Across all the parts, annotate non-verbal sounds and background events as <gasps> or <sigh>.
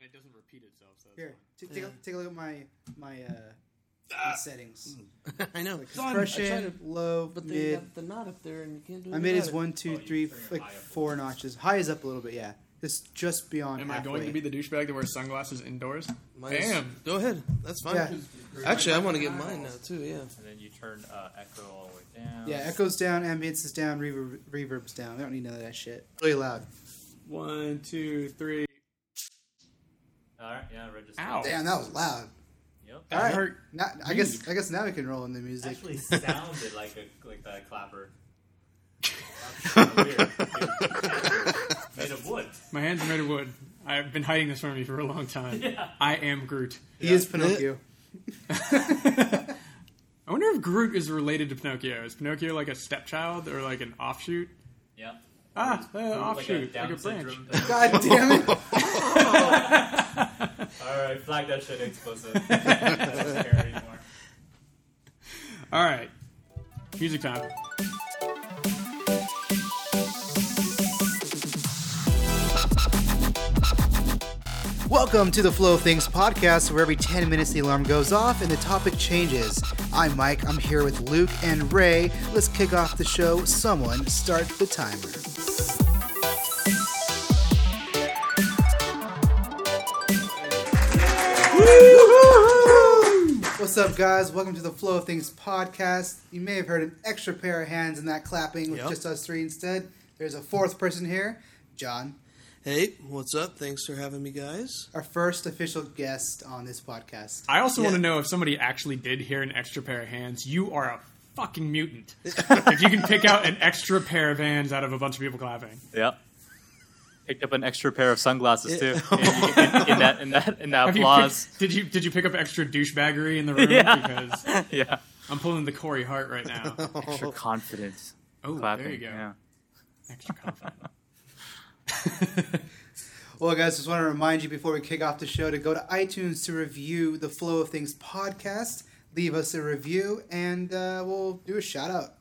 It doesn't repeat itself. So Here, t- take, a, take a look at my my, uh, Ah. my settings. <laughs> I know. Like Son, compression, to- low, but they mid. got the knot up there, and you can't do My anything mid is about it. one, two, Oh, you three, turn like high up a four notches. High is up a little bit, yeah. It's just beyond. Am I going to be the douchebag that wears sunglasses indoors? Mine is- Damn. Go ahead. That's fine. Yeah. Actually, I want to get mine now too. Yeah. And then you turn uh, echo all the way down. Yeah, echoes down, ambience is down, reverb, reverb's down. I don't need none of that shit. Really loud. One, two, three. All right. Yeah. Register. Ow. Damn, that was loud. Yep. That All right. hurt. Now, I guess I guess now we can roll in the music. It actually <laughs> sounded like a like that clapper. <laughs> Made of wood. My hands are made of wood. I've been hiding this from you for a long time. <laughs> Yeah. I am Groot. He is Pinocchio. I wonder if Groot is related to Pinocchio. Is Pinocchio like a stepchild or like an offshoot? Yep. Ah, uh, Like a offshoot, like a branch. God damn it! All right, flag that shit explicit. <laughs> Don't care anymore. All right, music time. Welcome to the Flow of Things podcast, where every 10 minutes the alarm goes off and the topic changes. I'm Mike, I'm here with Luke and Ray. Let's kick off the show. Someone start the timer. What's up, guys? Welcome to the Flow of Things podcast. You may have heard an extra pair of hands in that clapping with Yep. just us three instead. There's a fourth person here, John, Hey, what's up? Thanks for having me, guys. our first official guest on this podcast. I also want to know if somebody actually did hear an extra pair of hands. You are a fucking mutant. <laughs> if you can pick out an extra pair of hands out of a bunch of people clapping. Yep. Picked up an extra pair of sunglasses too. In, in- in that in that in that Have you applause. picked- did you did you pick up extra douchebaggery in the <laughs> room? Yeah. Because yeah. I'm pulling the Corey Hart right now. <laughs> Extra confidence. Oh, Clapping. there you go. Yeah. Extra confidence. <laughs> Well, guys, just want to remind you before we kick off the show to go to iTunes to review the Flow of Things podcast. Leave us a review, and uh, we'll do a shout out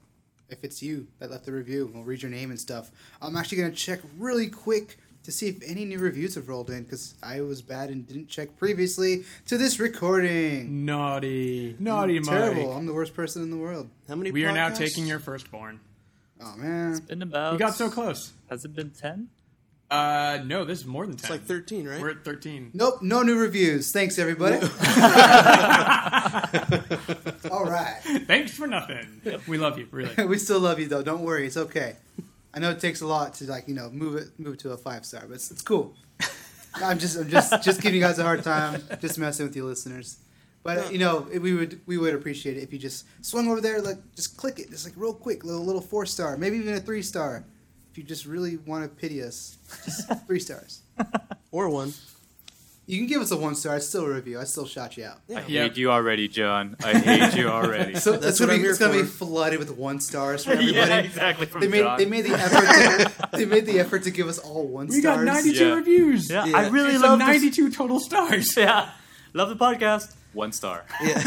if it's you that left the review. We'll read your name and stuff. I'm actually going to check really quick to see if any new reviews have rolled in because I was bad and didn't check previously to this recording. Naughty, naughty, Mike. Terrible. I'm the worst person in the world. How many? We are now taking your firstborn. Oh, man. It's been about. We got so close. Has it been ten? Uh, no, this is more than ten. It's like thirteen, right? We're at thirteen. Nope, no new reviews. Thanks, everybody. <laughs> All right. Thanks for nothing. We love you, really. <laughs> we still love you though. Don't worry, it's okay. I know it takes a lot to like you know move it move it to a five star, but it's, it's cool. <laughs> I'm just I'm just just giving you guys a hard time, just messing with you listeners. But uh, you know it- we would we would appreciate it if you just swung over there, like just click it, just like real quick, little little four star, maybe even a three star. If you just really want to pity us, just <laughs> three stars. <laughs> Or one. You can give us a one star. It's still a review. I still shot you out. I Yeah. hate you already, John. I <laughs> hate you already. So That's it's gonna what be I'm it's here gonna be for. flooded with one stars for everybody. yeah, exactly. From They made John. they made the effort. To, they made the effort to give us all one star. We got stars. 92 Yeah. reviews. Yeah, Yeah. I really It's love this- 92 total stars. Yeah, love the podcast. One star. Yeah.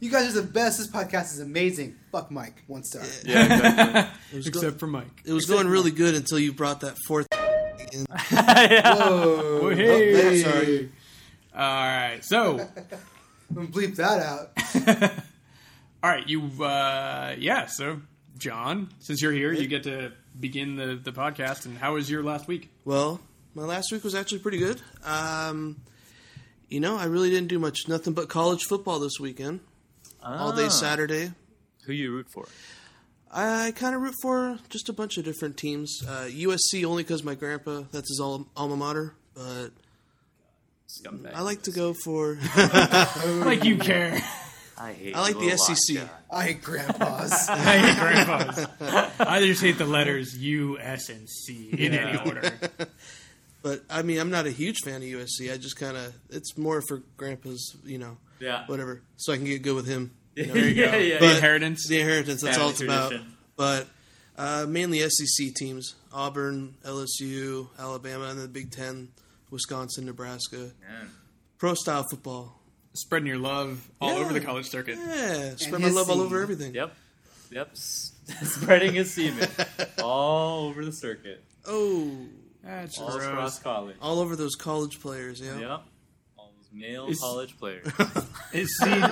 It's like- You guys are the best. This podcast is amazing. Fuck Mike. One star. yeah, exactly. <laughs> It was, go- Except for Mike. it was going really good until you brought that fourth. <laughs> in. <laughs> Whoa. Oh, hey. sorry. All right. So, I'm gonna bleep that out. all right. You, uh, yeah. So, John, since you're here, you get to begin the, the podcast. And how was your last week? Well, my last week was actually pretty good. Um, you know, I really didn't do much. Nothing but college football this weekend. All day Ah. Saturday. Who you root for? I kind of root for just a bunch of different teams. Uh, USC only because my grandpa, that's his alma mater. But Scumbag. I like to go for. <laughs> <laughs> Like you care. I hate. I like you the a lot, SEC. John. I hate grandpas. <laughs> I hate grandpas. I just hate the letters U, S, and C in any order. But I mean, I'm not a huge fan of USC. I just kind of. It's more for grandpa's, you know, Yeah. whatever. So I can get good with him. You know? There you <laughs> go. Yeah, yeah, the inheritance. The inheritance. That's all it's Family about. But uh, mainly SEC teams: Auburn, LSU, Alabama, and the Big Ten, Wisconsin, Nebraska. Man. Pro style football. Spreading your love all Yeah. over the college circuit. Yeah, spread my his love all seed. over everything. Yep. Yep. <laughs> Spreading his semen <laughs> all over the circuit. Oh, That's All across college. All over those college players, yeah. Yep. All those male Is- college player. <laughs> Is seed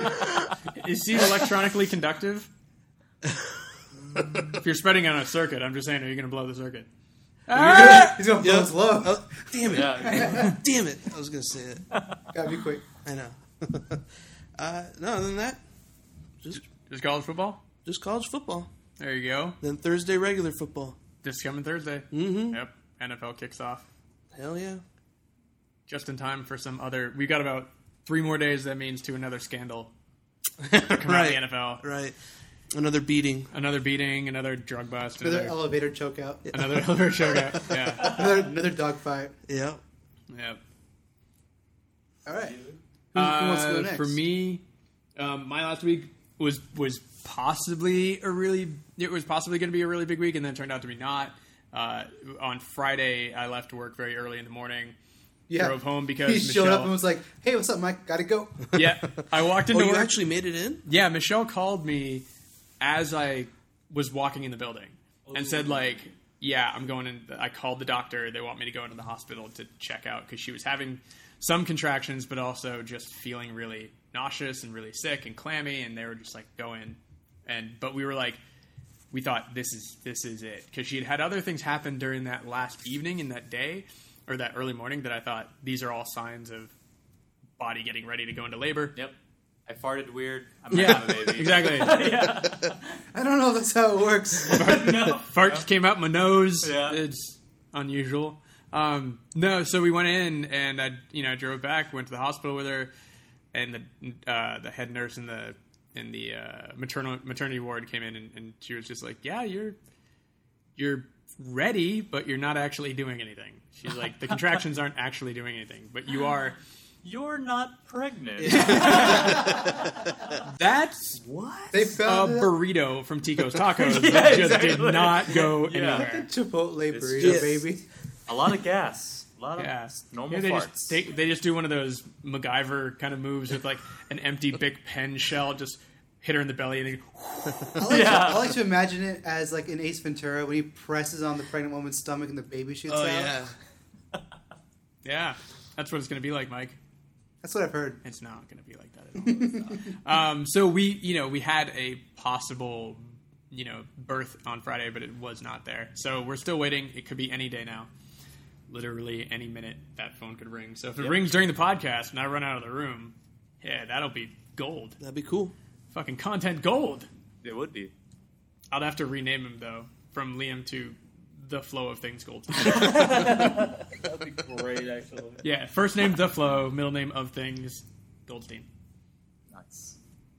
is seed electronically conductive? if you're spreading on a circuit, I'm just saying, are you going to blow the circuit? He's gonna blow Yeah. his low. Oh, damn it! yeah. <laughs> Damn it! I was gonna say it. Gotta be quick. I know. <laughs> uh, no, other than that, just Just college football. just college football. There you go. Then Thursday regular football. This coming Thursday. Mm-hmm. Yep. NFL kicks off Hell yeah! Just in time for some other. We've got about three more days. That means to another scandal come out right, of the <laughs> NFL. right. Another beating. Another beating, another drug bust, Another another, elevator choke out. another elevator showdown. <laughs> Yeah. Another another dog fight. Yeah. Yep. All right. Who, who wants to go Uh, next? For me, um, my last week was was possibly a really it was possibly going to be a really big week, and then it turned out to be not. Uh, on Friday, I left work very early in the morning. Yeah. drove home because he showed up and was like, "Hey, what's up, Mike? Gotta go." <laughs> Yeah, I walked Oh, you work. actually made it in? yeah, Michelle called me as I was walking in the building oh, and said like, "Yeah, I'm going in." I called the doctor. They want me to go into the hospital to check out because she was having some contractions, but also just feeling really nauseous and really sick and clammy. And they were just like, "Go in." And but we were like, we thought this is this is it because she had had other things happen during that last evening and that day or that early morning that I thought these are all signs of body getting ready to go into labor. Yep. I farted weird. I'm gonna Yeah, have a baby. <laughs> exactly. <laughs> <laughs> I don't know if that's how it works. no. Fart just came out my nose. Yeah. It's unusual. Um, no, so we went in and I, you know, drove back, went to the hospital with her, and the uh, the head nurse in the in the uh, maternal maternity ward came in and, and she was just like, "Yeah, you're you're ready, but you're not actually doing anything." She's like, "The contractions aren't actually doing anything, but you are." You're not pregnant. <laughs> That's what They a found it. burrito from Tico's <laughs> Tacos Yeah, that just exactly. did not go Yeah. anywhere. Chipotle It's burrito, just- baby. A lot of gas. A lot of Yeah, normal Yeah, they farts. just take, they just do one of those MacGyver kind of moves with like an empty Bic pen shell, just hit her in the belly, and then I like, Yeah. to, I like to imagine it as like in Ace Ventura when he presses on the pregnant woman's stomach and the baby shoots Oh out. yeah. <laughs> yeah, that's what it's gonna be like, Mike. That's what I've heard. It's not gonna be like that at all. <laughs> um, so we, you know, we had a possible, you know, birth on Friday, but it was not there. So we're still waiting. It could be any day now. Literally any minute that phone could ring. So if it rings during the podcast and I run out of the room, yeah, that'll be gold. That'd be cool. Fucking content gold. It would be. I'd have to rename him though from Liam to the Flow of Things Gold. <laughs> That'd be great, actually. yeah, first name the Flow, middle name of Things Goldstein. Nice.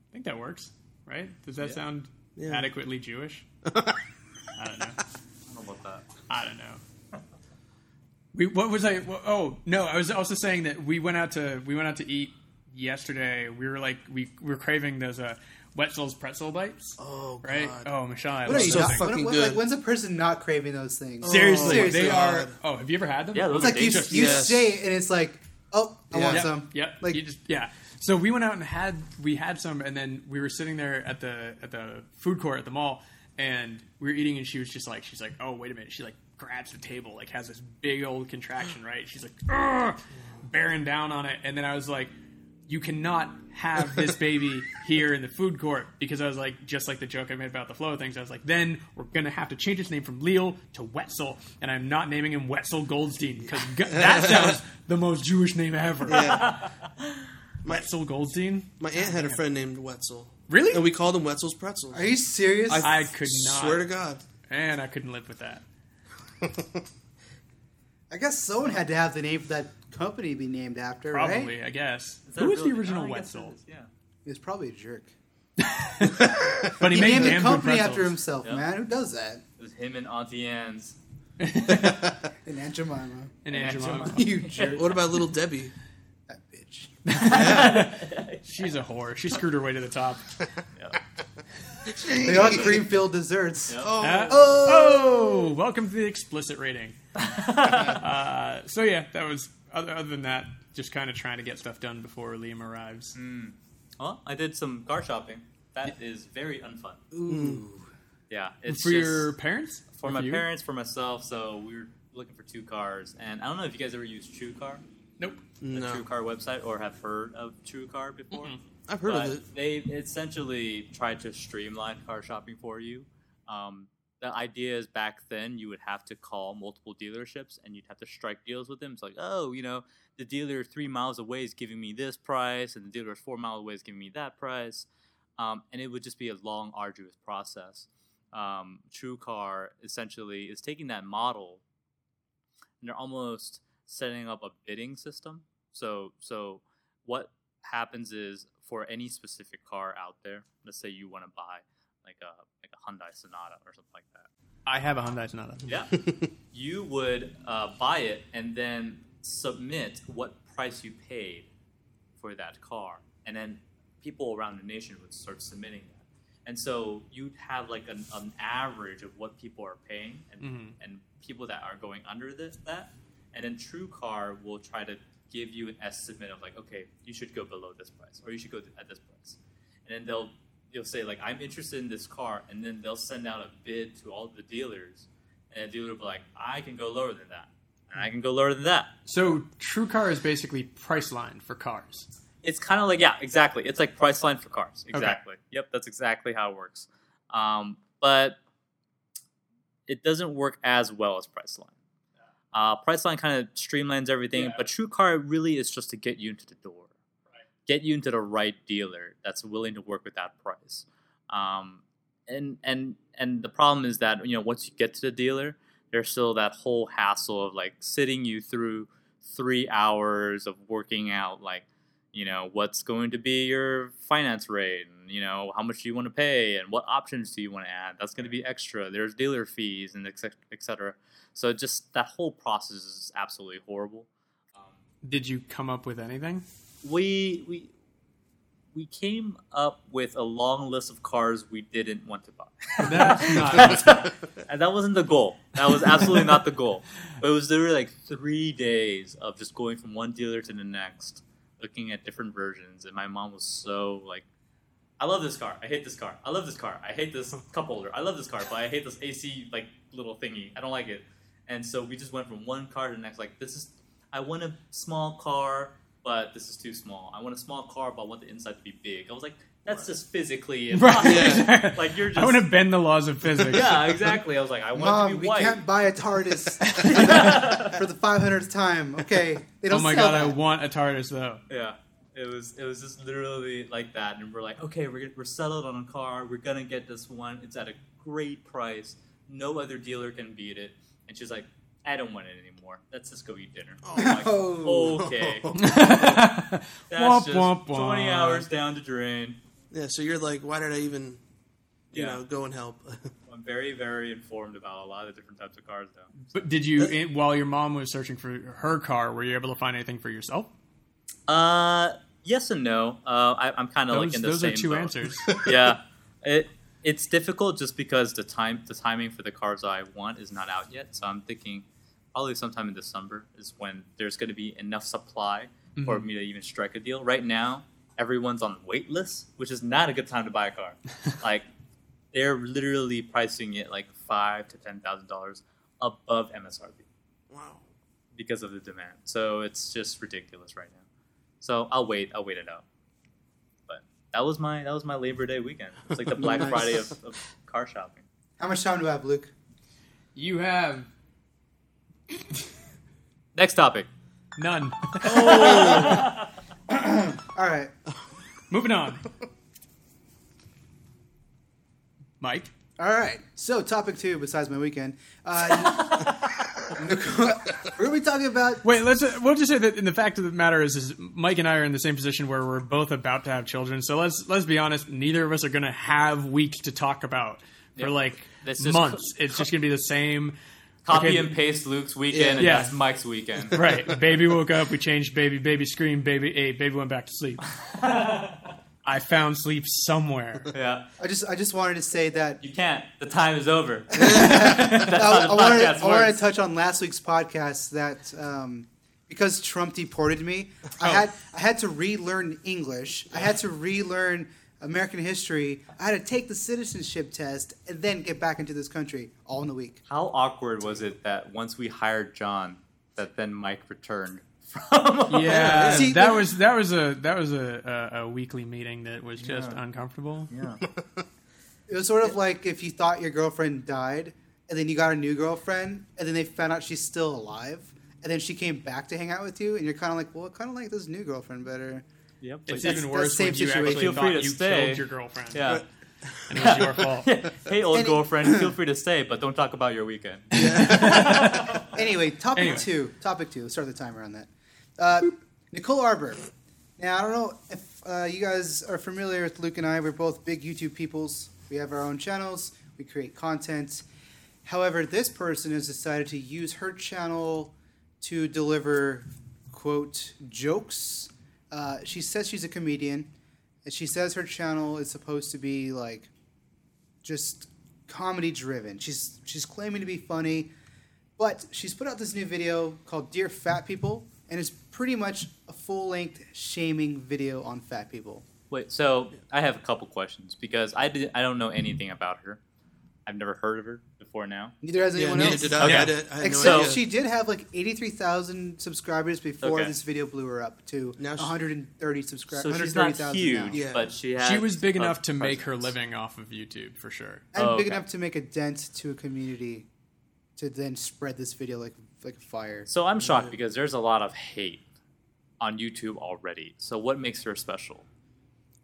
I think that works, right? Does that Yeah. sound Yeah. adequately Jewish? <laughs> I don't know. I don't know about that. I don't know. We what was I? wha- Oh no, I was also saying that we went out to we went out to eat yesterday. We were like we, we were craving those uh, Wetzel's pretzel bites, Oh right? god. Oh, Michelle, I What love are you so those not, fucking when, good. Like, when's a person not craving those things? Seriously, Seriously. they are. Oh, have you ever had them? Yeah, those It's are like you, dangerous. you Yes. say it and it's like, oh, I Yeah. want Yep, some. Yep. Like you just yeah. So we went out and had we had some, and then we were sitting there at the at the food court at the mall, and we were eating, and she was just like, she's like, oh wait a minute, she like grabs the table, like has this big old contraction, right? She's like, Ugh! bearing down on it, and then I was like. You cannot have this baby here in the food court because I was like, just like the joke I made about the flow of things. I was like, then we're gonna have to change his name from Leal to Wetzel, and I'm not naming him Wetzel Goldstein because that <laughs> sounds the most Jewish name ever. Yeah. <laughs> Wetzel Goldstein? My aunt had a friend named Wetzel. Really? And we called him Wetzel's Pretzels. Are you serious? I could not. Swear to God. And I couldn't live with that. <laughs> I guess someone had to have the name for that company be named after, right? Probably, I guess. Who was really- the original Oh, Wetzel? it is, Yeah. He was probably a jerk. <laughs> But he, He made named the company after himself, Yeah. man. Who does that? It was him and Auntie Anne's. <laughs> And Aunt Jemima. And And Aunt Aunt Jemima. you jerk. What about little Debbie? That bitch. <laughs> She's a whore. She screwed her way to the top. Yeah. They are cream filled desserts. Yep. Oh, Uh, Oh! oh, welcome to the explicit rating. uh, so yeah, that was other, other than that, just kind of trying to get stuff done before Liam arrives. Well, I did some car shopping. That is very unfun. Ooh. Yeah, it's for just your parents? for Or my you? parents, for myself. So we were looking for two cars, and I don't know if you guys ever used TrueCar, Nope. the No, TrueCar website, or have heard of TrueCar before. I've heard but of it. They essentially tried to streamline car shopping for you. Um, the idea is back then you would have to call multiple dealerships and you'd have to strike deals with them. It's like, oh, you know, the dealer three miles away is giving me this price, and the dealer four miles away is giving me that price. Um, and it would just be a long, arduous process. Um, TrueCar essentially is taking that model and they're almost setting up a bidding system. So, so what happens is for any specific car out there, let's say you want to buy like a like a Hyundai Sonata or something like that. I have a Hyundai Sonata. Yeah, <laughs> you would uh, buy it and then submit what price you paid for that car, and then people around the nation would start submitting that. And so you'd have like an, an average of what people are paying, and Mhm. and people that are going under this that, and then TrueCar will try to give you an estimate of like, okay, you should go below this price, or you should go at this price, and then they'll you'll say like, I'm interested in this car, and then they'll send out a bid to all the dealers, and the dealer will be like, I can go lower than that, and I can go lower than that. So TrueCar is basically Priceline for cars. It's kind of like yeah, exactly. It's like Priceline for cars. Exactly. Yep, that's exactly how it works. Um, but it doesn't work as well as Priceline. Uh, Priceline kind of streamlines everything, Yeah. but TrueCar really is just to get you into the door, get you into the right dealer that's willing to work with that price. Um, and and and the problem is that you know once you get to the dealer, there's still that whole hassle of like sitting you through three hours of working out like you know what's going to be your finance rate and you know how much do you want to pay and what options do you want to add that's going to be extra there's dealer fees and etc so just that whole process is absolutely horrible um, Did you come up with anything? We we we came up with a long list of cars we didn't want to buy <laughs> That's not. <laughs> and that wasn't the goal. That was absolutely not the goal. But it was literally like three days of just going from one dealer to the next, looking at different versions. And my mom was so like, I love this car. I hate this car. I love this car. I hate this cup holder. I love this car, but I hate this AC like little thingy. I don't like it. And so we just went from one car to the next. Like this is, I want a small car, but this is too small. I want a small car, but I want the inside to be big. I was like, that's just physically <laughs> impossible. right. <laughs> Like you're just I want to bend the laws of physics. yeah, exactly. I was like, I want it Mom, to be we white. can't buy a TARDIS <laughs> for the 500th time. Okay, they Oh don't Oh my sell god, I want a TARDIS though. Yeah, it was it was just literally like that, and we're like, okay, we're we're settled on a car. We're gonna get this one. It's at a great price. No other dealer can beat it. And she's like, I don't want it anymore. Let's just go eat dinner. I'm like, Oh. okay, <laughs> <laughs> womp, that's just womp, twenty hours down the drain. Yeah, so you're like, why did I even, you Yeah. know, go and help? <laughs> I'm very very informed about a lot of different types of cars now. But did you, in, while your mom was searching for her car, were you able to find anything for yourself? Uh, yes and no. Uh, I, I'm kind of like Those, in the those same are two boat. answers. yeah, it it's difficult just because the time the timing for the cars I want is not out yet. So I'm thinking probably sometime in December is when there's going to be enough supply for Mhm. me to even strike a deal. Right now, everyone's on wait list, which is not a good time to buy a car. <laughs> like they're literally pricing it like five to ten thousand dollars above MSRP wow. because of the demand. So it's just ridiculous right now. So I'll wait. I'll wait it out. But that was my that was my Labor Day weekend. It's like the <laughs> Black Nice. Friday of, of car shopping. How much time do I have, Luke? You have <laughs> Next topic. none. <laughs> All right. Moving on. Mike, All right. So, topic two, besides my weekend, uh, we're gonna talking about. wait. Let's. Uh, we'll just say that. And the fact of the matter is, is Mike and I are in the same position where we're both about to have children. So let's let's be honest. Neither of us are going to have weeks to talk about for Yeah. like That's just months. it's just going to be the same. Copy Okay. and paste Luke's weekend, and Yeah. that's Mike's weekend. Right. baby woke up. We changed baby. Baby screamed. Baby ate. Baby went back to sleep. <laughs> I found sleep somewhere. <laughs> Yeah, I just, I just wanted to say that you can't. The time is over. <laughs> that's I, how I the wanted, podcast I wanted to touch on last week's podcast that um, because Trump deported me, I Oh. had I had to relearn English. I had to relearn American history. I had to take the citizenship test and then get back into this country all in a week. How awkward was it that once we hired John, that then Mike returned from? <laughs> Yeah, See, that was that was a that was a, a, a weekly meeting that was just Yeah. uncomfortable. yeah. <laughs> It was sort of like if you thought your girlfriend died and then you got a new girlfriend and then they found out she's still alive and then she came back to hang out with you and you're kind of like, well, I kind of like this new girlfriend better. Yep. It's That's- even worse same when you situation. actually Feel thought free to you stay. killed your girlfriend. yeah. <laughs> and it was your fault. hey, old Any- girlfriend, feel free to stay, but don't talk about your weekend. Anyway, topic Anyway. two. Topic two. Let's start the timer on that. Uh, Nicole Arbour. Now, I don't know if uh, you guys are familiar with Luke and I. We're both big YouTube peoples. We have our own channels. We create content. However, this person has decided to use her channel to deliver, quote, jokes. Uh, she says she's a comedian. And she says her channel is supposed to be like just comedy driven. She's she's claiming to be funny, but she's put out this new video called "Dear Fat People," and it's pretty much a full length shaming video on fat people. Wait, so I have a couple questions because I did I don't know anything about her. I've never heard of her before now. Neither has anyone neither else. did I. Okay. I, did, I Except no she did have like eighty three thousand subscribers before Okay. this video blew her up to Now she- one hundred and thirty subscribers. So she's not huge, Yeah. but she has She was big enough to make her living off of YouTube for sure. and Oh, big okay. enough to make a dent to a community to then spread this video like like a fire. So I'm shocked because there's a lot of hate on YouTube already. So what makes her special?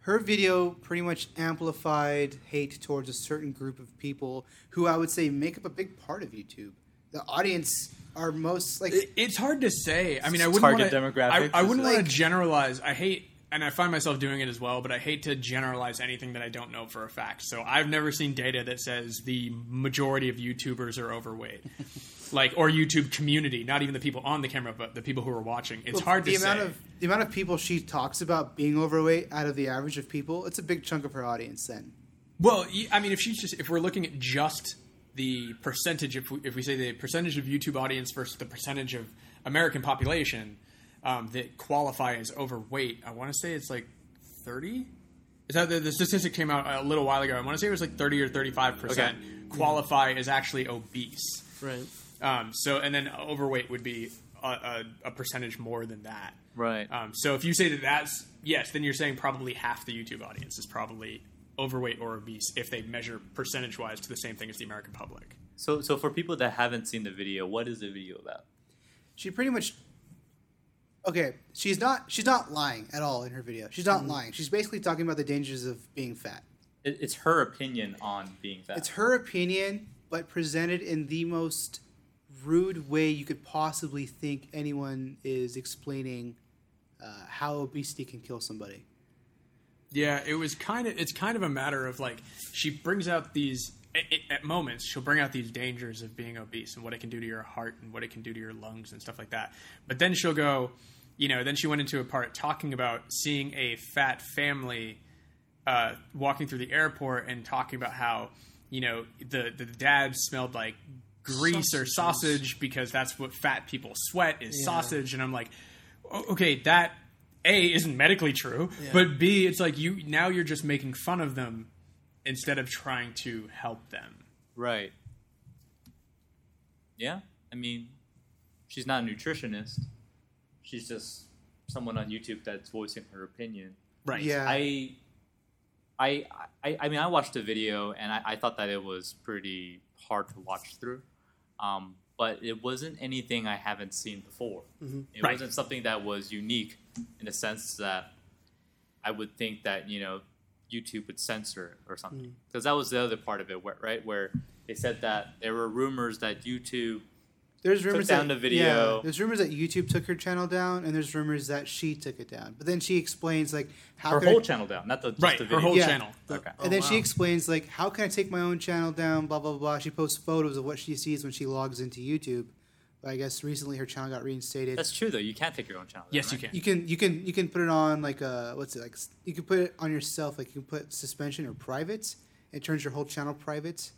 her video pretty much amplified hate towards a certain group of people who I would say make up a big part of YouTube. The audience are most like It- It's hard to say. I mean, I wouldn't Target wanna, demographics I, I wouldn't like- want to generalize. I hate, and I find myself doing it as well. But I hate to generalize anything that I don't know for a fact. So I've never seen data that says the majority of YouTubers are overweight, <laughs> like or YouTube community. Not even the people on the camera, but the people who are watching. It's well, hard the to amount say. of the amount of people she talks about being overweight out of the average of people. It's a big chunk of her audience. Then Well, I mean, if she's just if we're looking at just the percentage, if we, if we say the percentage of YouTube audience versus the percentage of American population um, that qualify as overweight, I want to say it's like thirty. Is that the, the statistic came out a little while ago? I want to say it was like thirty or thirty-five percent qualify as actually obese. right. Um, so, and then overweight would be a, a, a percentage more than that. Right. Um, so if you say that that's yes, then you're saying probably half the YouTube audience is probably overweight or obese if they measure percentage wise to the same thing as the American public. So so for people that haven't seen the video, what is the video about? she pretty much okay. She's not she's not lying at all in her video. She's not lying. She's basically talking about the dangers of being fat. It, it's her opinion on being fat. It's her opinion, but presented in the most rude way you could possibly think anyone is explaining uh, how obesity can kill somebody. Yeah, it was kind of it's kind of a matter of like she brings out these at, at moments she'll bring out these dangers of being obese and what it can do to your heart and what it can do to your lungs and stuff like that. But then she'll go, you know, then she went into a part talking about seeing a fat family uh, walking through the airport and talking about how you know the the dad smelled like grease or sausage because that's what fat people sweat is sausage. And I'm like okay that a isn't medically true but b it's like you now you're just making fun of them instead of trying to help them. Right. Yeah, I mean, she's not a nutritionist. She's just someone on YouTube that's voicing her opinion. right Yeah. I, I, I, I mean, I watched the video and I, I thought that it was pretty hard to watch through, um, but it wasn't anything I haven't seen before. It Right. wasn't something that was unique in the sense that I would think that you know YouTube would censor or something because that was the other part of it, where, right? Where they said that there were rumors that YouTube There's rumors down that, the video. Yeah, there's rumors that YouTube took her channel down, and there's rumors that she took it down. But then she explains like how her could I- whole channel down, not the just right the her whole Yeah. channel Okay. And then Oh, she explains like how can I take my own channel down? Blah blah blah. She posts photos of what she sees when she logs into YouTube. But I guess recently her channel got reinstated. That's true though. You can't take your own channel. down, yes you can you can you can you can put it on like uh what's it like you can put it on yourself like you can put suspension or private. It turns your whole channel private.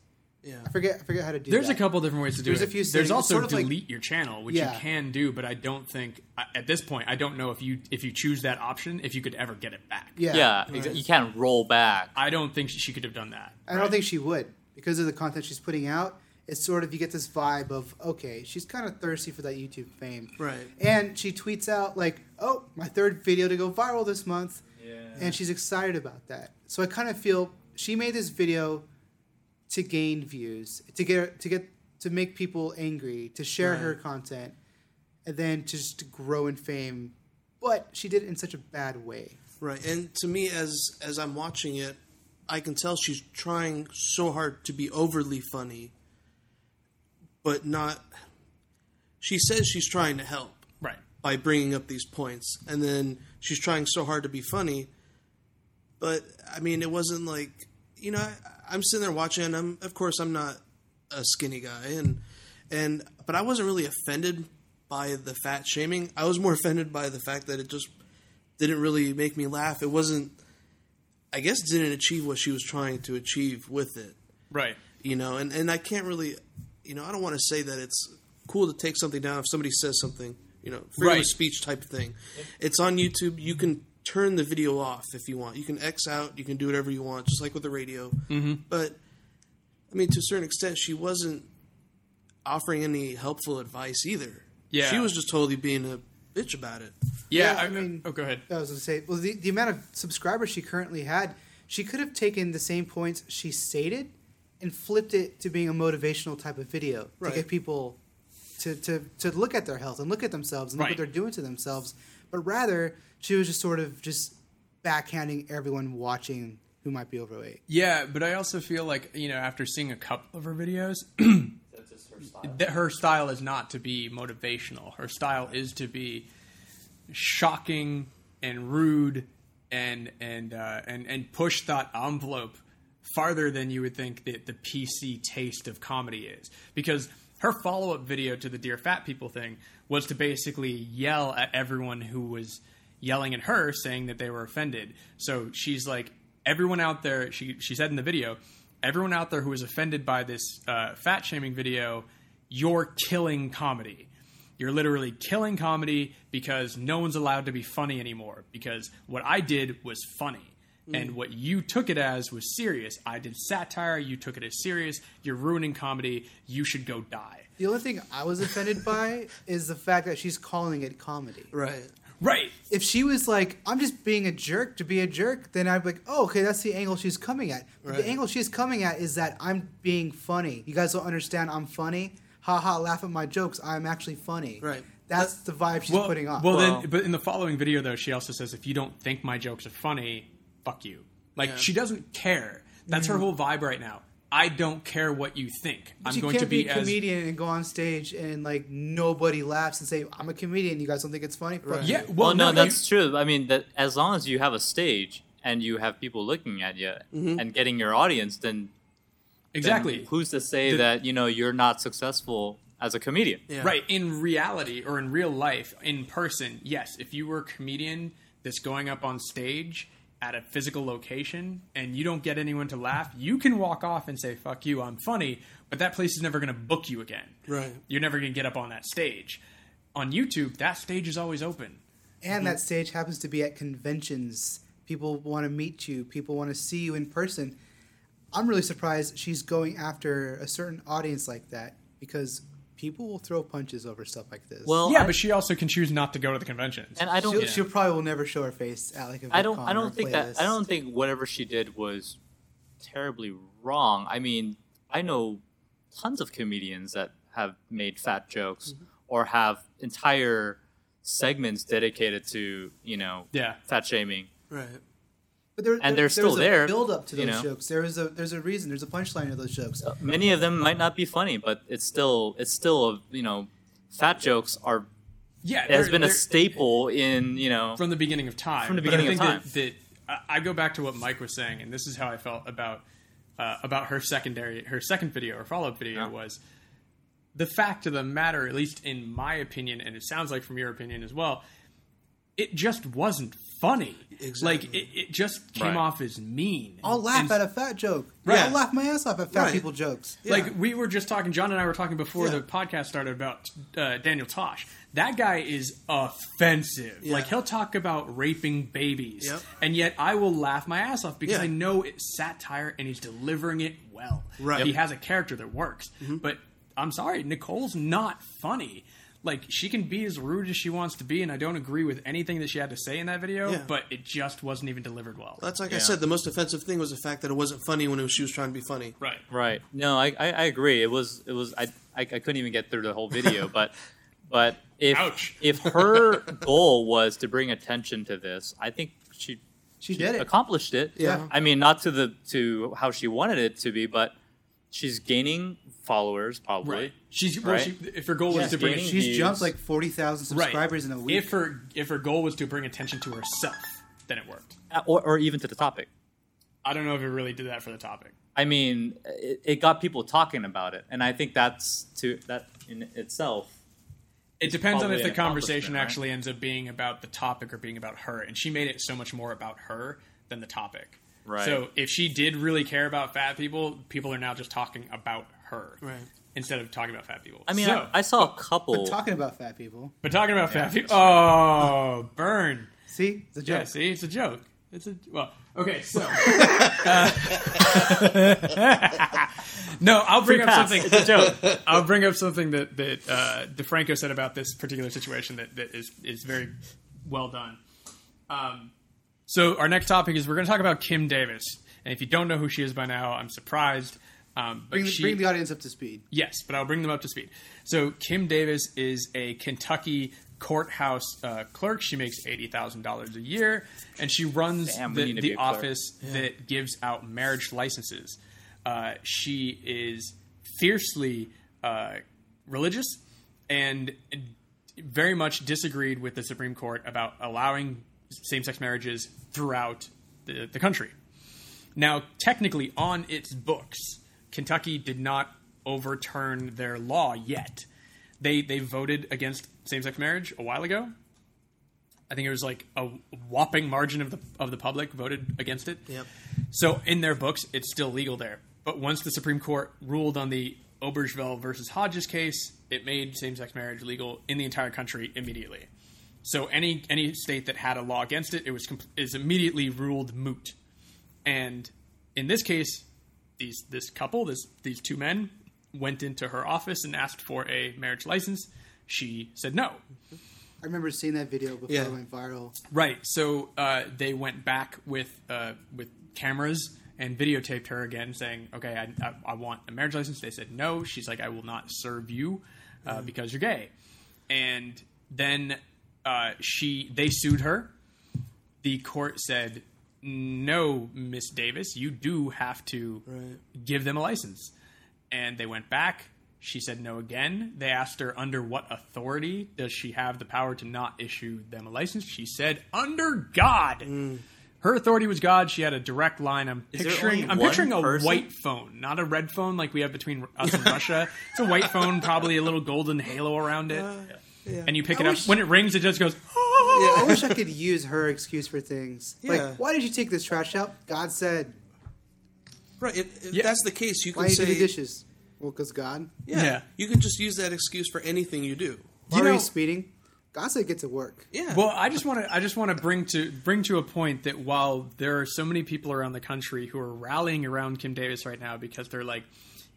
Yeah. I forget I forget how to do There's that. a couple different ways to do There's it. a few There's settings. Also sort of like- delete your channel, which Yeah. you can do, but I don't think at this point I don't know if you if you choose that option if you could ever get it back. Yeah. Yeah, exa- you can't roll back. I don't think she could have done that. I don't think she would because of the content she's putting out. It's sort of you get this vibe of okay, she's kind of thirsty for that YouTube fame, Right. And she tweets out like, "Oh, my third video to go viral this month," Yeah. and she's excited about that. So I kind of feel she made this video to gain views, to get to get to make people angry, to share her content, and then to just to grow in fame. But she did it in such a bad way. Right, and to me, as as I'm watching it, I can tell she's trying so hard to be overly funny, but not. She says she's trying to help Right. by bringing up these points, and then she's trying so hard to be funny. But I mean, it wasn't like you know. I, I'm sitting there watching, and I'm of course I'm not a skinny guy, and and but I wasn't really offended by the fat shaming. I was more offended by the fact that it just didn't really make me laugh. It wasn't. I guess didn't achieve what she was trying to achieve with it Right. you know and, and i can't really you know i don't want to say that it's cool to take something down if somebody says something you know freedom Right. of speech type thing it's on youtube you can turn the video off if you want you can x out you can do whatever you want just like with the radio mm-hmm. but i mean to a certain extent she wasn't offering any helpful advice either Yeah. she was just totally being a bitch about it Yeah, Yeah, I, I mean- oh, go ahead. I was going to say, well, the, the amount of subscribers she currently had, she could have taken the same points she stated and flipped it to being a motivational type of video Right. to get people to, to, to look at their health and look at themselves and look what they're doing to themselves. But rather, she was just sort of just backhanding everyone watching who might be overweight. Yeah, but I also feel like you know after seeing a couple of her videos, <clears throat> That's just her style. that her style is not to be motivational. Her style is to be shocking and rude and and uh, and and push that envelope farther than you would think that the PC taste of comedy is. Because her follow up video to the Dear Fat People thing was to basically yell at everyone who was yelling at her, saying that they were offended. So she's like, everyone out there, she, she said in the video, everyone out there who is offended by this uh, fat shaming video, you're killing comedy. You're literally killing comedy because no one's allowed to be funny anymore. Because what I did was funny. And mm. what you took it as was serious. I did satire. You took it as serious. You're ruining comedy. You should go die. The only thing I was offended by <laughs> is the fact that she's calling it comedy. right Right. If she was like, I'm just being a jerk to be a jerk, then I'd be like, oh, okay, that's the angle she's coming at. Right. The angle she's coming at is that I'm being funny. You guys don't understand I'm funny. Ha ha, laugh at my jokes. I'm actually funny. Right. That's the vibe she's well, putting off. Well, Well- then, but in the following video, though, she also says, if you don't think my jokes are funny, fuck you. Like, Yeah. she doesn't care. That's her whole vibe right now. I don't care what you think. But I'm you going can't to be, be a as comedian and go on stage and like nobody laughs and say, I'm a comedian. You guys don't think it's funny? Right. yeah. Well, Well, no, you- that's true. I mean, that as long as you have a stage and you have people looking at you Mm-hmm. and getting your audience, then then exactly. who's to say The- that you know you're not successful as a comedian? yeah Right. In reality or in real life, in person, yes, if you were a comedian that's going up on stage at a physical location and you don't get anyone to laugh, you can walk off and say, fuck you, I'm funny, but that place is never going to book you again. Right. You're never going to get up on that stage. On YouTube, that stage is always open. And that stage happens to be at conventions. People want to meet you. People want to see you in person. I'm really surprised she's going after a certain audience like that because people will throw punches over stuff like this. Well, yeah, I- but she also can choose not to go to the conventions. and I don't. she'll, she'll probably will never show her face at like a I don't. I don't think that. I don't think whatever she did was terribly wrong. I mean, I know tons of comedians that have made fat jokes Mm-hmm. or have entire segments dedicated to you know Yeah. fat shaming. right But there, and there- they're still there's there, A build up to you those know? jokes. There is a there's a reason. There's a punchline to those jokes. Many of them might not be funny, but it's still it's still a you know fat jokes are yeah, it has been a staple in you know from the beginning of time. From the But I beginning of think time. That, that I I go back to what Mike was saying, and this is how I felt about uh, about her secondary, her second video or follow up video Yeah. was the fact of the matter, at least in my opinion, and it sounds like from your opinion as well. it just wasn't funny. Like it, it just came Right. off as mean. I'll laugh And- at a fat joke. Right. I'll laugh my ass off at fat Right. people jokes. Yeah. Like we were just talking, John and I were talking before Yeah. the podcast started about uh, Daniel Tosh. That guy is offensive. Yeah. Like he'll talk about raping babies, Yep. and yet I will laugh my ass off because Yeah. I know it's satire and he's delivering it well. Right. He has a character that works. But I'm sorry, Nicole's not funny. Like she can be as rude as she wants to be, and I don't agree with anything that she had to say in that video. Yeah. But it just wasn't even delivered well. That's like I said. The most offensive thing was the fact that it wasn't funny when it was, she was trying to be funny. right. Right. No, I, I, I agree. It was it was I, I I couldn't even get through the whole video, <laughs> but but if Ouch. if her <laughs> goal was to bring attention to this, I think she She did it. accomplished it. Yeah. I mean, not to the to how she wanted it to be, but she's gaining followers probably. Right. She's well, Right. she, if her goal was She's to bring She's views. jumped like forty thousand right. subscribers in a week. If her if her goal was to bring attention to herself, then it worked. Uh, or, or even to the topic. I don't know if it really did that for the topic. I mean, it, it got people talking about it, and I think that's to that in itself. It depends on if the conversation right? actually ends up being about the topic or being about her. And she made it so much more about her than the topic. Right. So if she did really care about fat people, people are now just talking about her Right. instead of talking about fat people. I mean, So- I, I saw a couple. But talking about fat people. but talking about fat people. Oh, burn. See, it's a joke. Yeah, see, it's a joke. It's a well. Okay, so <laughs> uh, <laughs> no, I'll bring Free up pass. something. It's a joke. <laughs> I'll bring up something that that uh, DeFranco said about this particular situation that, that is is very well done. Um, so our next topic is we're going to talk about Kim Davis, and if you don't know who she is by now, I'm surprised. Um, but Bring, she, bring the audience up to speed. Yes, but I'll bring them up to speed. So Kim Davis is a Kentucky courthouse uh, clerk. She makes eighty thousand dollars a year, and she runs Damn, the, need to be the a clerk. office that gives out marriage licenses. Uh, she is fiercely uh, religious and very much disagreed with the Supreme Court about allowing same-sex marriages throughout the, the country. Now, technically, on its books, Kentucky did not overturn their law yet. They they voted against same sex marriage a while ago. I think it was like a whopping margin of the of the public voted against it. Yep. So in their books, it's still legal there. But once the Supreme Court ruled on the Obergefell versus Hodges case, it made same sex marriage legal in the entire country immediately. So any any state that had a law against it, it was com- is immediately ruled moot. And in this case, these this couple, this these two men, went into her office and asked for a marriage license. She said no. I remember seeing that video before Yeah. it went viral. Right. So uh, they went back with uh, with cameras and videotaped her again, saying, "Okay, I, I, I want a marriage license." They said no. She's like, "I will not serve you uh, because you're gay." And then uh, she they sued her. The court said, "No, Miss Davis, you do have to Right. give them a license." And they went back. She said no again. They asked her under what authority does she have the power to not issue them a license. She said under God. Her authority was God. She had a direct line. I'm Is picturing. I'm picturing a person? white phone, not a red phone like we have between <laughs> us and Russia. It's a white phone, probably a little golden halo around it. <laughs> Yeah. And you pick I it up when it rings. It just goes. Oh, I wish I could use her excuse for things. Yeah. Like, why did you take this trash out? God said, Right. If, if Yeah. that's the case, you why can did you do say, the dishes? Well, because God. yeah, Yeah. you can just use that excuse for anything you do. Why You are know- you speeding? God said get to work. Yeah. Well, I just want to I just want to bring to bring to a point that while there are so many people around the country who are rallying around Kim Davis right now because they're like,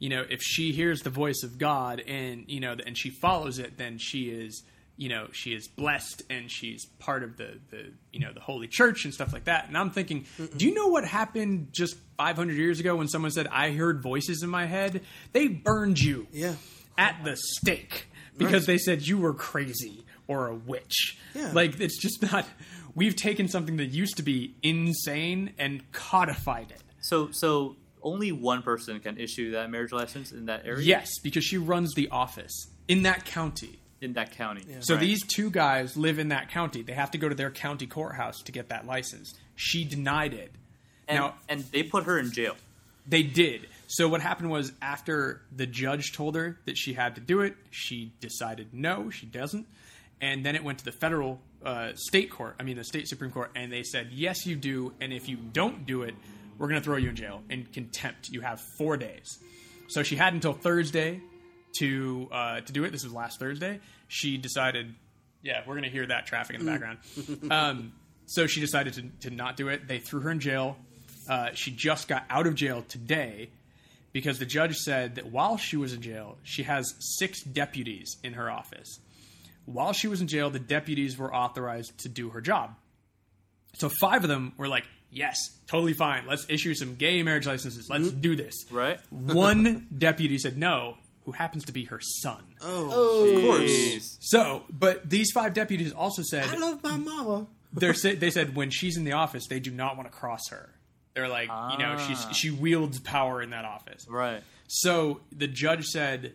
you know, if she hears the voice of God and you know and she follows it, then she is you know she is blessed and she's part of the the you know the holy church and stuff like that. And I'm thinking, do you know what happened just 500 years ago when someone said I heard voices in my head? They burned you yeah. at the stake because they said you were crazy or a witch. Yeah. Like it's just not. We've taken something that used to be insane and codified it. So so only one person can issue that marriage license in that area. Yes, because she runs the office in that county. in that county. So Right. these two guys live in that county. They have to go to their county courthouse to get that license. She denied it. and, now and they put her in jail. They did. So what happened was after the judge told her that she had to do it, she decided no, she doesn't. And then it went to the federal uh, state court. I mean, the state supreme court, and they said yes, you do, and if you don't do it, we're going to throw you in jail in contempt. You have four days. So she had until Thursday to uh, to do it. This was last Thursday. She decided, yeah, we're going to hear that traffic in the background. um, so she decided to, to not do it. They threw her in jail. Uh, she just got out of jail today because the judge said that while she was in jail, she has six deputies in her office. While she was in jail, the deputies were authorized to do her job. So five of them were like, yes, totally fine. Let's issue some gay marriage licenses. Let's do this. Right? <laughs> One deputy said no, who happens to be her son. Oh, of course. So, but these five deputies also said I love my mama. they're sa- they said when she's in the office, they do not want to cross her. They're like, you know, she's Ah. she wields power in that office. Right. So the judge said,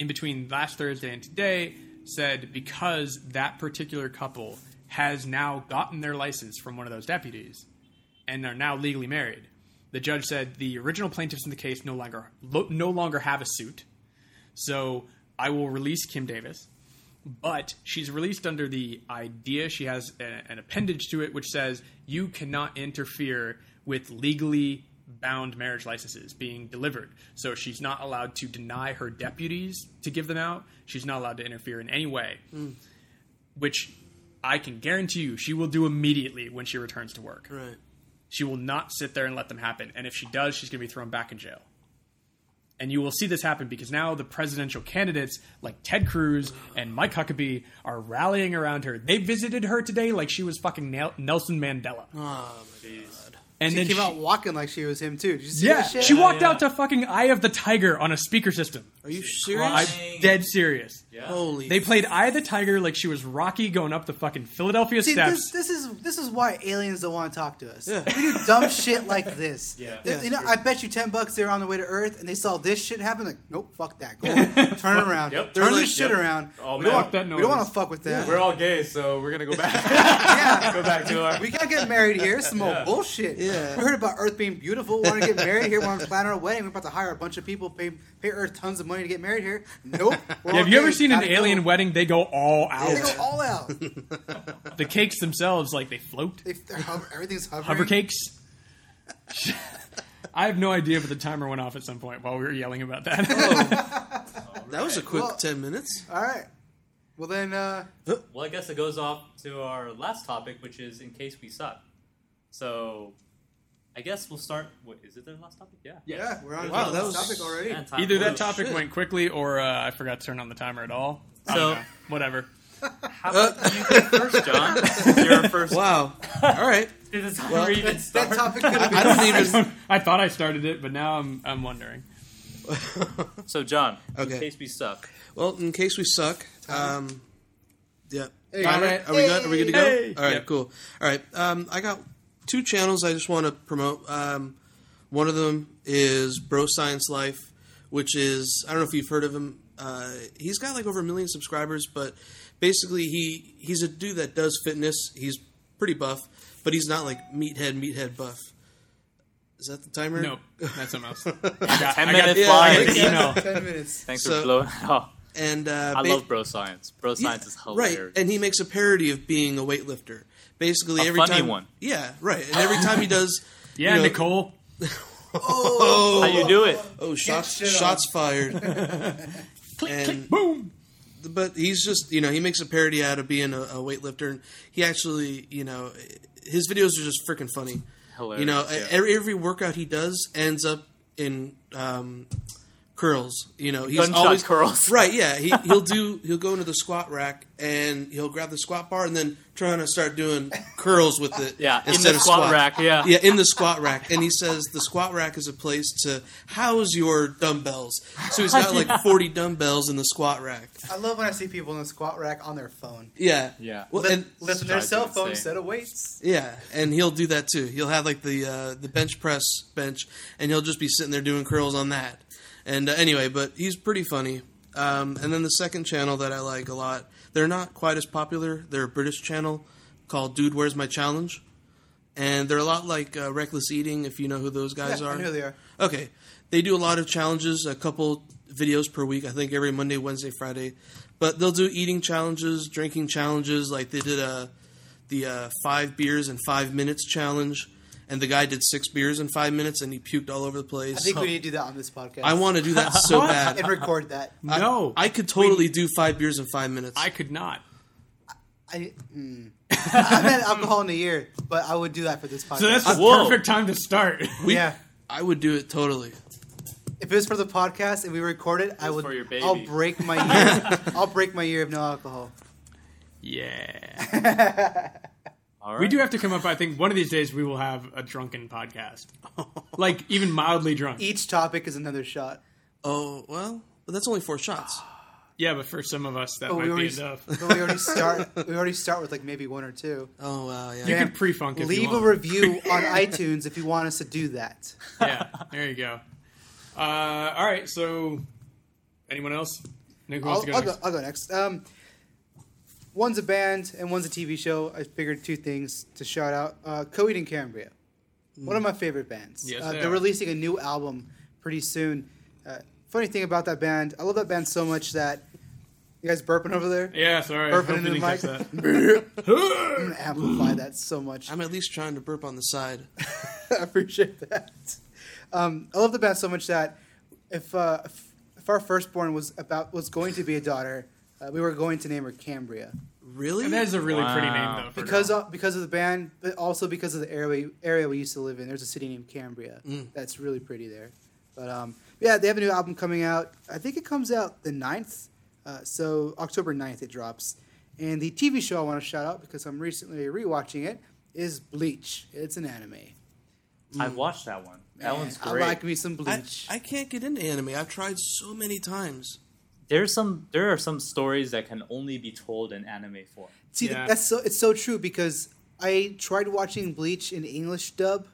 in between last Thursday and today, said because that particular couple has now gotten their license from one of those deputies and are now legally married. The judge said the original plaintiffs in the case no longer lo- no longer have a suit, so I will release Kim Davis. But she's released under the idea she has a, an appendage to it which says you cannot interfere with legally bound marriage licenses being delivered. So she's not allowed to deny her deputies to give them out. She's not allowed to interfere in any way, hmm. which I can guarantee you she will do immediately when she returns to work. Right. She will not sit there and let them happen. And if she does, she's going to be thrown back in jail. And you will see this happen because now the presidential candidates like Ted Cruz and Mike Huckabee are rallying around her. They visited her today like she was fucking Nelson Mandela. Oh my god. And She then came she, out walking like she was him too. Did you see yeah, that shit? she walked yeah. out to fucking Eye of the Tiger on a speaker system. Are you serious? I'm dead serious. Yeah. Holy. They played Eye of the Tiger like she was Rocky going up the fucking Philadelphia See, steps. this, this is this is why aliens don't want to talk to us. Yeah. We do dumb <laughs> shit like this. Yeah. They- Yeah. you know, I bet you ten bucks they're on the way to Earth and they saw this shit happen. Like, nope, fuck that. Go <laughs> turn around. Yep. Turn They're this like, shit yep. around. Oh, we man. don't, want, we don't want to fuck with them. We're all gay, so we're gonna go back. <laughs> yeah. go back to our. We can't get married here. Some old Yeah. bullshit. Yeah. We heard about Earth being beautiful. We want to get married here. We want to plan our wedding. We're about to hire a bunch of people, pay pay Earth tons of money to get married here. Nope. <laughs> Yeah, have you ever seen an alien go. wedding? They go all out. They go all out. <laughs> The cakes themselves, like they float. They, they're hover, everything's hovering. Hover cakes. <laughs> I have no idea, but the timer went off at some point while we were yelling about that. that was a quick Well- ten minutes. All right. Well then, uh, Well, I guess it goes off to our last topic, which is in case we suck. So, I guess we'll start. Wait, is it the last topic? Yeah. yeah, we're on Wow, that the was- topic already. Man, time Either that topic shit. went quickly, or uh, I forgot to turn on the timer at all. I So- don't know. whatever. <laughs> How about you go first, John? <laughs> You're first. Wow. All right. <laughs> Did the timer Well, even That start? topic could have been. I don't even. I thought I started it, but now I'm I'm wondering. So, John, Okay. in case we suck, Well, in case we suck, um, yeah. Hey. Timer, Are we good? Are we good to go? Hey. All right, Yep. cool. All right. Um, I got two channels I just want to promote. Um, one of them is Bro Science Life, which is I don't know if you've heard of him. Uh, he's got like over a million subscribers, but basically he he's a dude that does fitness. He's pretty buff, but he's not like meathead meathead buff. Is that the timer? No, that's something else. I <laughs> got, <laughs> ten I got- minute yeah, I flies. got the email. Ten minutes. Thanks So- for blowing it off. And uh, I ba- love bro science. Bro science is hilarious. Right, and he makes a parody of being a weightlifter. Basically, A every funny time, one. Yeah, right. And every time he <laughs> does, Yeah, you know, Nicole. Oh, How you do it? oh, shots, shots fired. <laughs> Click, and- click, boom. but he's just, you know, he makes a parody out of being a, a weightlifter, and he actually, you know, his videos are just freaking funny. Hilarious. You know, yeah. every, every workout he does ends up in um, curls. You know, he's Gunshot always curls. <laughs> Right? Yeah, he, he'll do. He'll go into the squat rack and he'll grab the squat bar and then trying to start doing curls with it. <laughs> Yeah, in instead the of squat squat. rack, yeah. yeah, in the squat rack. And he says the squat rack is a place to house your dumbbells. So he's got like forty dumbbells in the squat rack. I love when I see people in the squat rack on their phone. Yeah, Yeah. Well, Lift, and lifting their cell phone instead of weights. Yeah, and he'll do that too. He'll have like the uh, the bench press bench, and he'll just be sitting there doing curls on that. And uh, anyway, but he's pretty funny. Um, and then the second channel that I like a lot, they're not quite as popular. They're a British channel called Dude Where's My Challenge, and they're a lot like uh, Reckless Eating, if you know who those guys yeah, are. I know who they are. Okay, they do a lot of challenges, a couple videos per week. I think every Monday, Wednesday, Friday. But they'll do eating challenges, drinking challenges. Like they did a the uh, five beers in five minutes challenge, and the guy did six beers in five minutes, and he puked all over the place. I think we need to do that on this podcast. I want to do that so <laughs> bad. and record that. I- No. I, could totally do five beers in five minutes. I could not. I, mm. I've had alcohol in a year, but I would do that for this podcast. So that's the Whoa. perfect time to start. We- yeah. I would do it totally. If it was for the podcast and we record it, I would. for your baby. I'll break my year. <laughs> I'll break my year of no alcohol. yeah. <laughs> All right. We do have to come up. I think one of these days we will have a drunken podcast, <laughs> like even mildly drunk. Each topic is another shot. Oh well, but that's only four shots. <sighs> Yeah, but for some of us that But might we be enough. <laughs> but we already <laughs> start. We already start with like maybe one or two. Oh wow, yeah. You Yeah. could pre-funk if you Leave a review on iTunes if you want us to do that. yeah, there you go. Uh, all right, so anyone else? Nick I'll, to go I'll next? go. I'll go next. Um, one's a band and one's a TV show. I figured two things to shout out. Uh, Coheed and Cambria, one of my favorite bands. Yes, uh, they they're are. releasing a new album pretty soon. Uh, funny thing about that band, I love that band so much that you guys burping over there. Yeah, sorry. Burping Hope into the mic. <laughs> <laughs> I'm gonna amplify that so much. I'm at least trying to burp on the side. <laughs> I appreciate that. Um, I love the band so much that if, uh, if if our firstborn was about was going to be a daughter, uh, we were going to name her Cambria Really? And that is a really pretty name, Wow. though. for because girl. of, because of the band, but also because of the area area we used to live in. There's a city named Cambria Mm. that's really pretty there. But um, yeah, they have a new album coming out. I think it comes out the 9th. Uh, so October 9th it drops. And the TV show I want to shout out because I'm recently rewatching it is Bleach. It's an anime. I've watched that one. That Man, one's I like me some I, Bleach. I can't get into anime. I've tried so many times. There's some. There are some stories that can only be told in anime form. See, Yeah. that's so it's so true because I tried watching Bleach in English dub.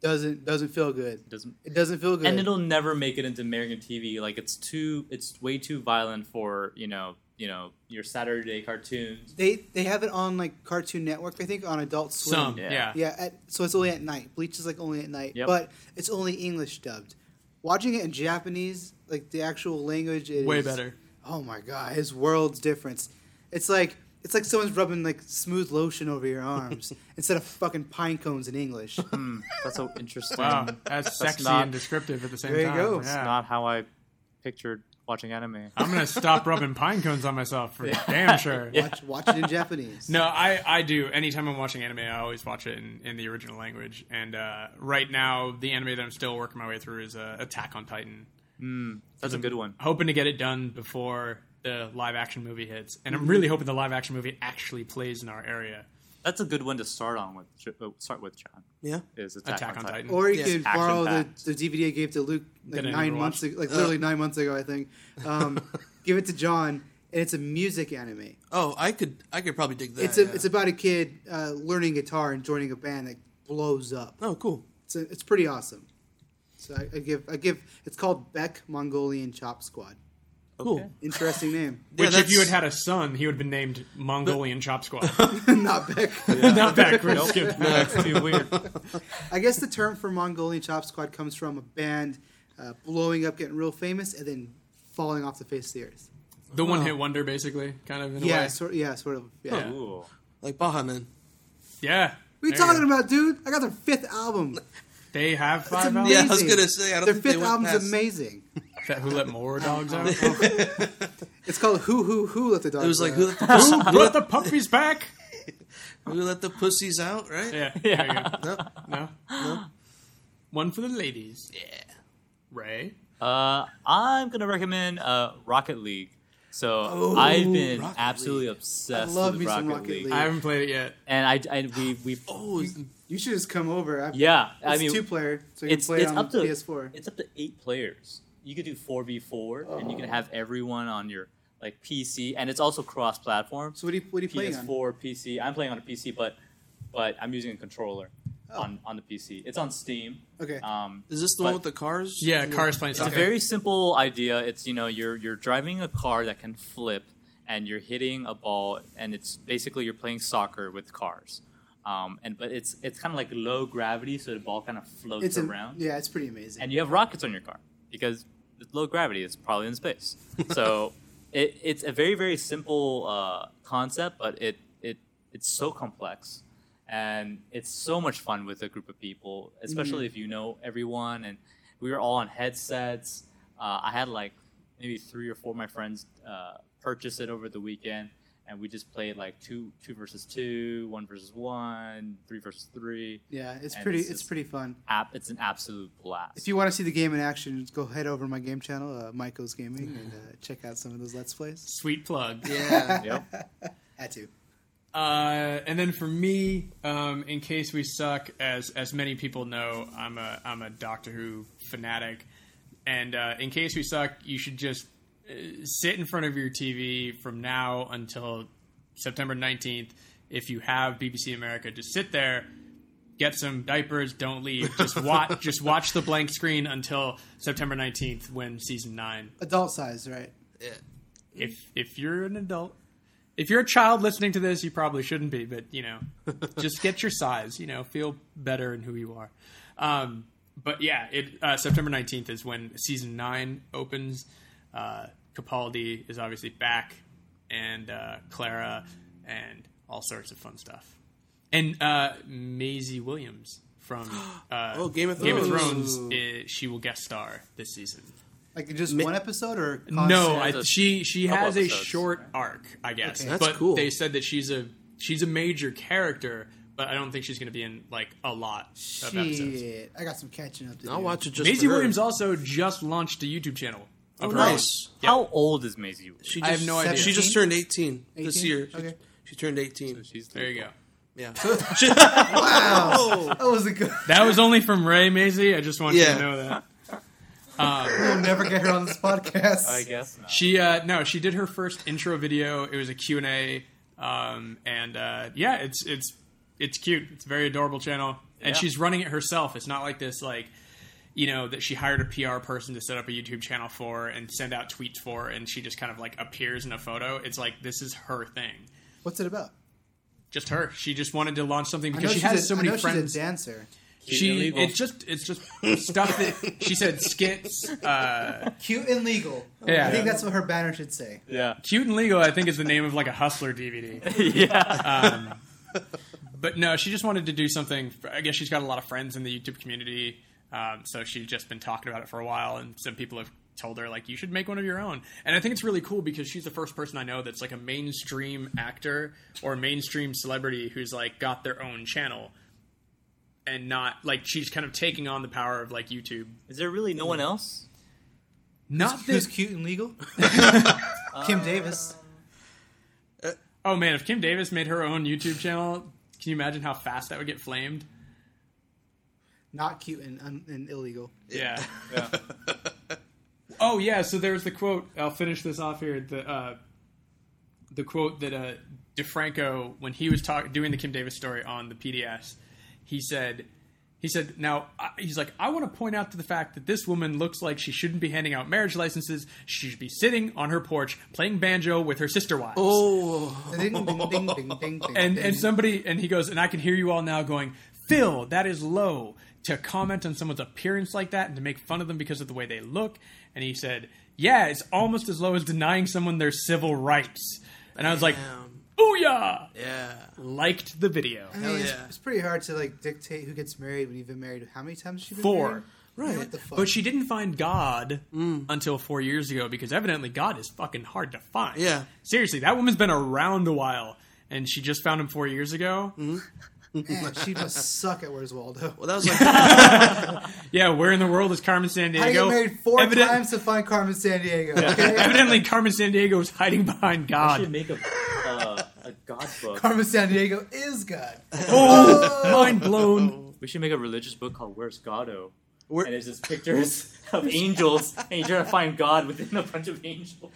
Doesn't doesn't feel good. It doesn't. It doesn't feel good. And it'll never make it into American TV. Like it's too. It's way too violent for you know. You know your Saturday cartoons. They they have it on like Cartoon Network, I think, on Adult Swim. some, Yeah. yeah. Yeah, at, so it's only at night. Bleach is like only at night, Yep. but it's only English dubbed. Watching it in Japanese, like the actual language, is way better. Oh my god, his world's difference. It's like it's like someone's rubbing like smooth lotion over your arms <laughs> instead of fucking pine cones in English. Hmm, that's so interesting. Wow, that's sexy not- and descriptive at the same There you time. go. Yeah. Not how I pictured watching anime. I'm gonna stop rubbing pine cones on myself for damn <laughs> sure. Watch watch it in Japanese. No, I, I do. Anytime I'm watching anime, I always watch it in, in the original language. And uh, right now, the anime that I'm still working my way through is uh, Attack on Titan. That's a good one. Hoping to get it done before the live action movie hits. And Mm-hmm. I'm really hoping the live action movie actually plays in our area. That's a good one to start on with. uh, Start with John. Yeah. Is Attack, Attack on Titan. Or you Yes, could action borrow the, packed. the DVD I gave to Luke like That I nine never months watched. ago, like literally nine months ago, I think. Um, <laughs> give it to John, and it's a music anime. Oh, I could I could probably dig that. It's a, yeah. it's about a kid uh, learning guitar and joining a band that blows up. Oh, cool. It's a, it's pretty awesome. So I, I give I give it's called Beck Mongolian Chop Squad. Cool. Okay. Interesting name. <laughs> Yeah, Which, if you had had a son, he would have been named Mongolian Chop Squad. <laughs> <laughs> Not Beck. Not backwards. skip No, back. that's too weird. I guess the term for Mongolian Chop Squad comes from a band uh, blowing up, getting real famous, and then falling off the face of the earth. The one hit wonder, basically, kind of in a Yeah, way. sort yeah, sort of. Yeah. Ooh. Like Baha Man. Yeah. What are you There talking go. about, dude? I got their fifth album. They have It's five amazing. Yeah. I was gonna say I don't Their think they fifth went album's past- amazing. Is that Who Let More <laughs> Dogs Out? <laughs> It's called Who Who Who Let the Dogs Out. It was like Out. who let the pussy, Who let the puppies back? <laughs> who let the pussies out, right? Yeah. There you go. No. No? One for the ladies. Yeah. Ray? Uh, I'm gonna recommend uh, Rocket League. So Oh, I've been Rocket absolutely League. obsessed I love with me Rocket, some Rocket League. League. I haven't played it yet. and I, I we <gasps> we Oh, is- You should just come over. I, yeah. it's I mean, two player, so you can it's play it's on up to PS4. it's up to eight players. You could do four v four, and you can oh. have everyone on your like PC, and it's also cross platform. So what are you what are you playing on? PS4, PC. I'm playing on a PC, but but I'm using a controller Oh. On on the PC. It's on Steam. Okay. Um, is this the But- one with the cars? Yeah, Cars playing It's a very simple idea. It's you know you're you're driving a car that can flip, and you're hitting a ball, and it's basically you're playing soccer with cars. Um, and but it's it's kind of like low gravity, so the ball kind of floats It's a, around, yeah, it's pretty amazing. and you have rockets on your car because it's low gravity. It's probably in space. <laughs> So it, it's a very very simple uh, concept, but it it it's so complex, and it's so much fun with a group of people, especially if you know everyone. And we were all on headsets. Uh, I had like maybe three or four of my friends uh, purchase it over the weekend, and we just played like two two versus two, one versus one, three versus three. Yeah, it's And pretty. it's It's, pretty fun. App, it's an absolute blast. If you want to see the game in action, just go head over to my game channel, uh, Michael's Gaming, and uh, check out some of those Let's Plays. Sweet plug. Yeah. <laughs> Yep. <laughs> Had to. Uh, and then for me, um, in case we suck, as as many people know, I'm a I'm a Doctor Who fanatic, and uh, in case we suck, you should just uh, sit in front of your TV from now until September 19th. If you have BBC America, just sit there, get some diapers, don't leave, just watch <laughs> just watch the blank screen until September 19th when season nine Adult size, right? yeah. if if you're an adult if you're a child listening to this you probably shouldn't be but you know <laughs> just get your size you know feel better in who you are um, but yeah it uh, september 19th is when season 9 opens uh, capaldi is obviously back and uh, clara and all sorts of fun stuff and uh, Maisie Williams from <gasps> uh, Oh, Game of Game of Thrones. Thrones. uh, she will guest star this season. Like just one episode or No, constant? I, a she she couple has a short arc, I guess. Okay. That's but cool. they said that she's a she's a major character, but I don't think she's going to be in like a lot of episodes. I got some catching up to do. I'll watch it just Maisie for her. Williams also just launched a YouTube channel. Oh, of her nice. How old is Maisie? Williams? She I have no idea. She just turned 18, this year. She, Okay. she turned 18. She's There you go. Yeah. <laughs> Wow, <laughs> that was a good. That was only from Ray Maisie. I just want you to know that. <laughs> We'll never get her on this podcast. I guess not. She uh no, she did her first intro video. It was a Q&A um and uh yeah, it's it's it's cute. It's a very adorable channel. And Yeah. she's running it herself. It's not like this like you know that she hired a PR person to set up a YouTube channel for and send out tweets for and she just kind of like appears in a photo. It's like this is her thing. What's it about? Just her. She just wanted to launch something because she has a- so I many know friends. She's a dancer. She Illegal. it's just it's just stuff that she said skits uh Cute and legal. Yeah. I think that's what her banner should say. Yeah. Cute and Legal, I think, is the name of like a Hustler DVD. <laughs> yeah. Um, but no, she just wanted to do something. I guess she's got a lot of friends in the YouTube community, um, so she's just been talking about it for a while. And some people have told her like, you should make one of your own. And I think it's really cool because she's the first person I know that's like a mainstream actor or mainstream celebrity who's like got their own channel. And not like she's kind of taking on the power of like YouTube. Is there really no one else? Not Who's that. cute and legal? <laughs> <laughs> Kim Davis. Oh man, if Kim Davis made her own YouTube channel, can you imagine how fast that would get flamed? Not cute and, un- and illegal. Yeah. Yeah. Oh yeah, so there's the quote. I'll finish this off here. The uh, the quote that uh, DeFranco, when he was talk- doing the Kim Davis story on the PDS, he said, he said, now he's like, I want to point out to the fact that this woman looks like she shouldn't be handing out marriage licenses. She should be sitting on her porch playing banjo with her sister wives. Oh. Ding, ding, ding, and and somebody and he goes and I can hear you all now going, Phil, that is low to comment on someone's appearance like that and to make fun of them because of the way they look. And he said, Yeah, it's almost as low as denying someone their civil rights. And I was like, Damn. Booyah! Yeah. Liked the video. I mean, Hell it's, yeah. it's pretty hard to like dictate who gets married when you've been married. How many times has she been Four. married? Right. What the fuck? But she didn't find God mm. until four years ago because evidently God is fucking hard to find. Yeah. Seriously, that woman's been around a while and she just found him four years ago. Mm-hmm. <laughs> Man, she must suck at Where's Waldo. Well, that was <laughs> like <laughs> Yeah, where in the world is Carmen San How do you Diego? get married four Evident- times to find Carmen Sandiego? Okay, Evidently, Carmen Sandiego is hiding behind I should God. make a a god book. Carmen Sandiego is God. <laughs> Oh, oh, mind blown. We should make a religious book called Where's Goddo? Where- And it's just pictures of angels, and you're trying to find God within a bunch of angels.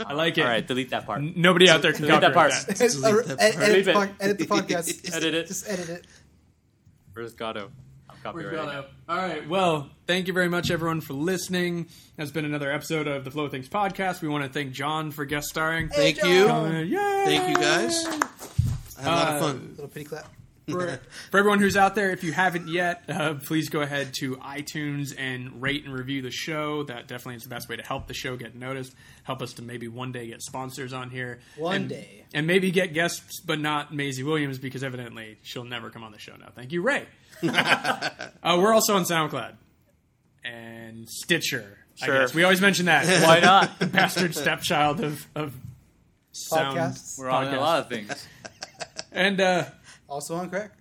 I like it. All right, delete that part. N- Nobody out there can Delete that part. that. Edit, Delete that edit, part. edit, the, Leave edit the podcast. Just, Edit it. Just edit it. Where's Goddo? I'm We're copyrighting. gonna- All right. Well, thank you very much, everyone, for listening. That's been another episode of the Flow of Things podcast. We want to thank John for guest starring. Thank Hey, you. Uh, yay! Thank you guys. I had a lot of Uh, fun. Little pity clap. For, for everyone who's out there, if you haven't yet, uh, please go ahead to iTunes and rate and review the show. That definitely is the best way to help the show get noticed. Help us to maybe one day get sponsors on here. One And- day. And maybe get guests, but not Maisie Williams, because evidently she'll never come on the show now. Thank you, Ray. <laughs> uh, we're also on SoundCloud and Stitcher. I Sure. guess. We always mention that. <laughs> Why not? <laughs> The Bastard stepchild of, of sound. Podcasts. We're on Podcast. a lot of things. And uh, Also on crack.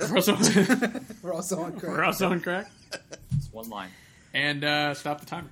we're also, <laughs> We're also on crack. we're also on crack. It's one line. And uh, stop the timer.